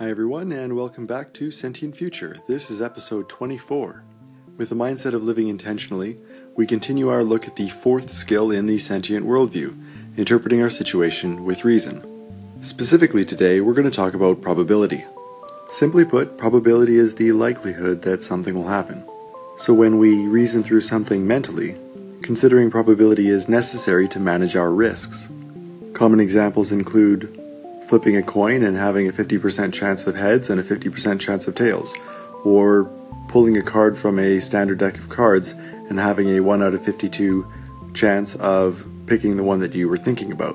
Hi, everyone, and welcome back to Sentient Future. This is episode 24. With the mindset of living intentionally, we continue our look at the fourth skill in the sentient worldview interpreting our situation with reason. Specifically, today, we're going to talk about probability. Simply put, probability is the likelihood that something will happen. So, when we reason through something mentally, considering probability is necessary to manage our risks. Common examples include flipping a coin and having a 50% chance of heads and a 50% chance of tails, or pulling a card from a standard deck of cards and having a 1 out of 52 chance of picking the one that you were thinking about,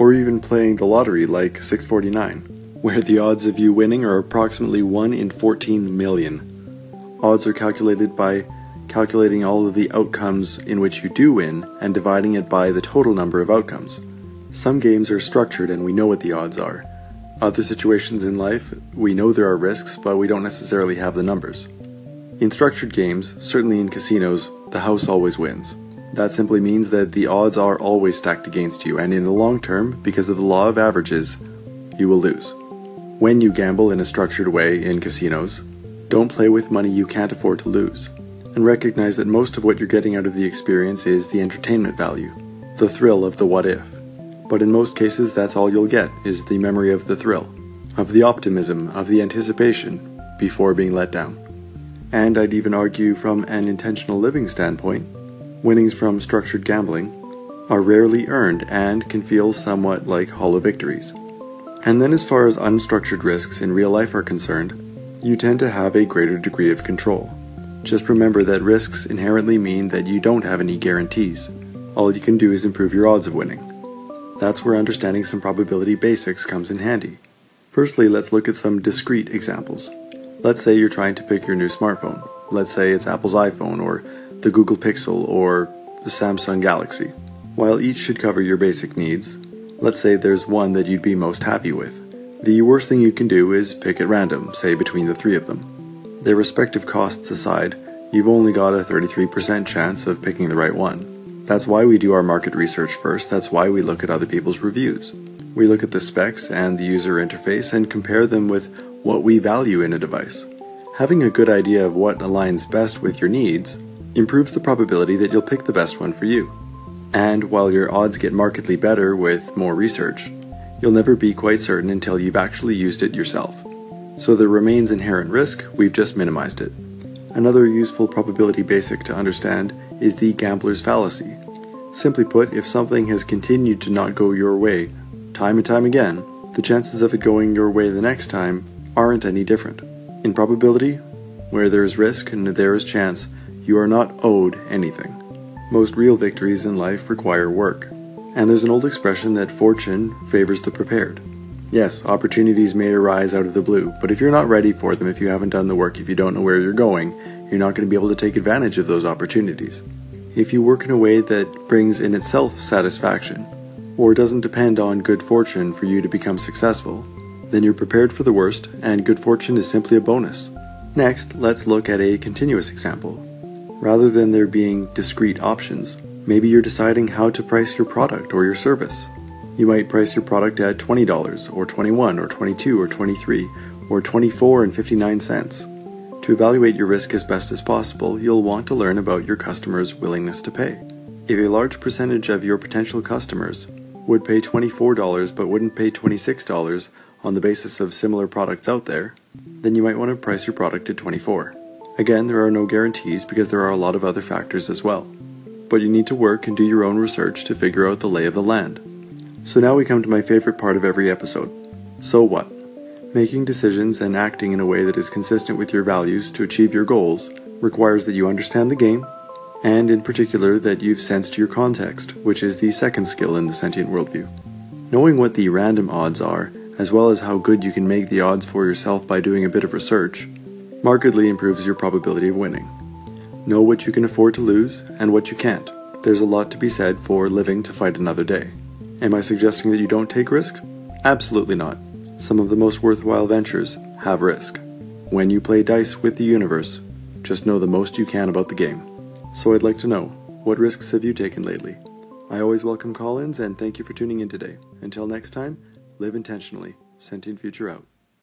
or even playing the lottery like 649, where the odds of you winning are approximately 1 in 14 million. Odds are calculated by calculating all of the outcomes in which you do win and dividing it by the total number of outcomes. Some games are structured and we know what the odds are. Other situations in life, we know there are risks, but we don't necessarily have the numbers. In structured games, certainly in casinos, the house always wins. That simply means that the odds are always stacked against you, and in the long term, because of the law of averages, you will lose. When you gamble in a structured way in casinos, don't play with money you can't afford to lose, and recognize that most of what you're getting out of the experience is the entertainment value, the thrill of the what if but in most cases that's all you'll get is the memory of the thrill, of the optimism, of the anticipation, before being let down. And I'd even argue from an intentional living standpoint, winnings from structured gambling are rarely earned and can feel somewhat like hollow victories. And then, as far as unstructured risks in real life are concerned, you tend to have a greater degree of control. Just remember that risks inherently mean that you don't have any guarantees. All you can do is improve your odds of winning. That's where understanding some probability basics comes in handy. Firstly, let's look at some discrete examples. Let's say you're trying to pick your new smartphone. Let's say it's Apple's iPhone or the Google Pixel or the Samsung Galaxy. While each should cover your basic needs, let's say there's one that you'd be most happy with. The worst thing you can do is pick at random, say between the three of them. Their respective costs aside, you've only got a 33% chance of picking the right one. That's why we do our market research first. That's why we look at other people's reviews. We look at the specs and the user interface and compare them with what we value in a device. Having a good idea of what aligns best with your needs improves the probability that you'll pick the best one for you. And while your odds get markedly better with more research, you'll never be quite certain until you've actually used it yourself. So there remains inherent risk, we've just minimized it. Another useful probability basic to understand is the gambler's fallacy. Simply put, if something has continued to not go your way time and time again, the chances of it going your way the next time aren't any different. In probability, where there is risk and there is chance, you are not owed anything. Most real victories in life require work. And there's an old expression that fortune favors the prepared. Yes, opportunities may arise out of the blue, but if you're not ready for them, if you haven't done the work, if you don't know where you're going, you're not going to be able to take advantage of those opportunities. If you work in a way that brings in itself satisfaction, or doesn't depend on good fortune for you to become successful, then you're prepared for the worst, and good fortune is simply a bonus. Next, let's look at a continuous example. Rather than there being discrete options, maybe you're deciding how to price your product or your service. You might price your product at $20 or 21 or 22 or 23 or 24 and 59 cents. To evaluate your risk as best as possible, you'll want to learn about your customers' willingness to pay. If a large percentage of your potential customers would pay $24 but wouldn't pay $26 on the basis of similar products out there, then you might want to price your product at 24. Again, there are no guarantees because there are a lot of other factors as well. But you need to work and do your own research to figure out the lay of the land. So now we come to my favorite part of every episode. So what? Making decisions and acting in a way that is consistent with your values to achieve your goals requires that you understand the game, and in particular that you've sensed your context, which is the second skill in the sentient worldview. Knowing what the random odds are, as well as how good you can make the odds for yourself by doing a bit of research, markedly improves your probability of winning. Know what you can afford to lose and what you can't. There's a lot to be said for living to fight another day. Am I suggesting that you don't take risk? Absolutely not. Some of the most worthwhile ventures have risk. When you play dice with the universe, just know the most you can about the game. So I'd like to know, what risks have you taken lately? I always welcome call ins and thank you for tuning in today. Until next time, live intentionally. Sentient Future out.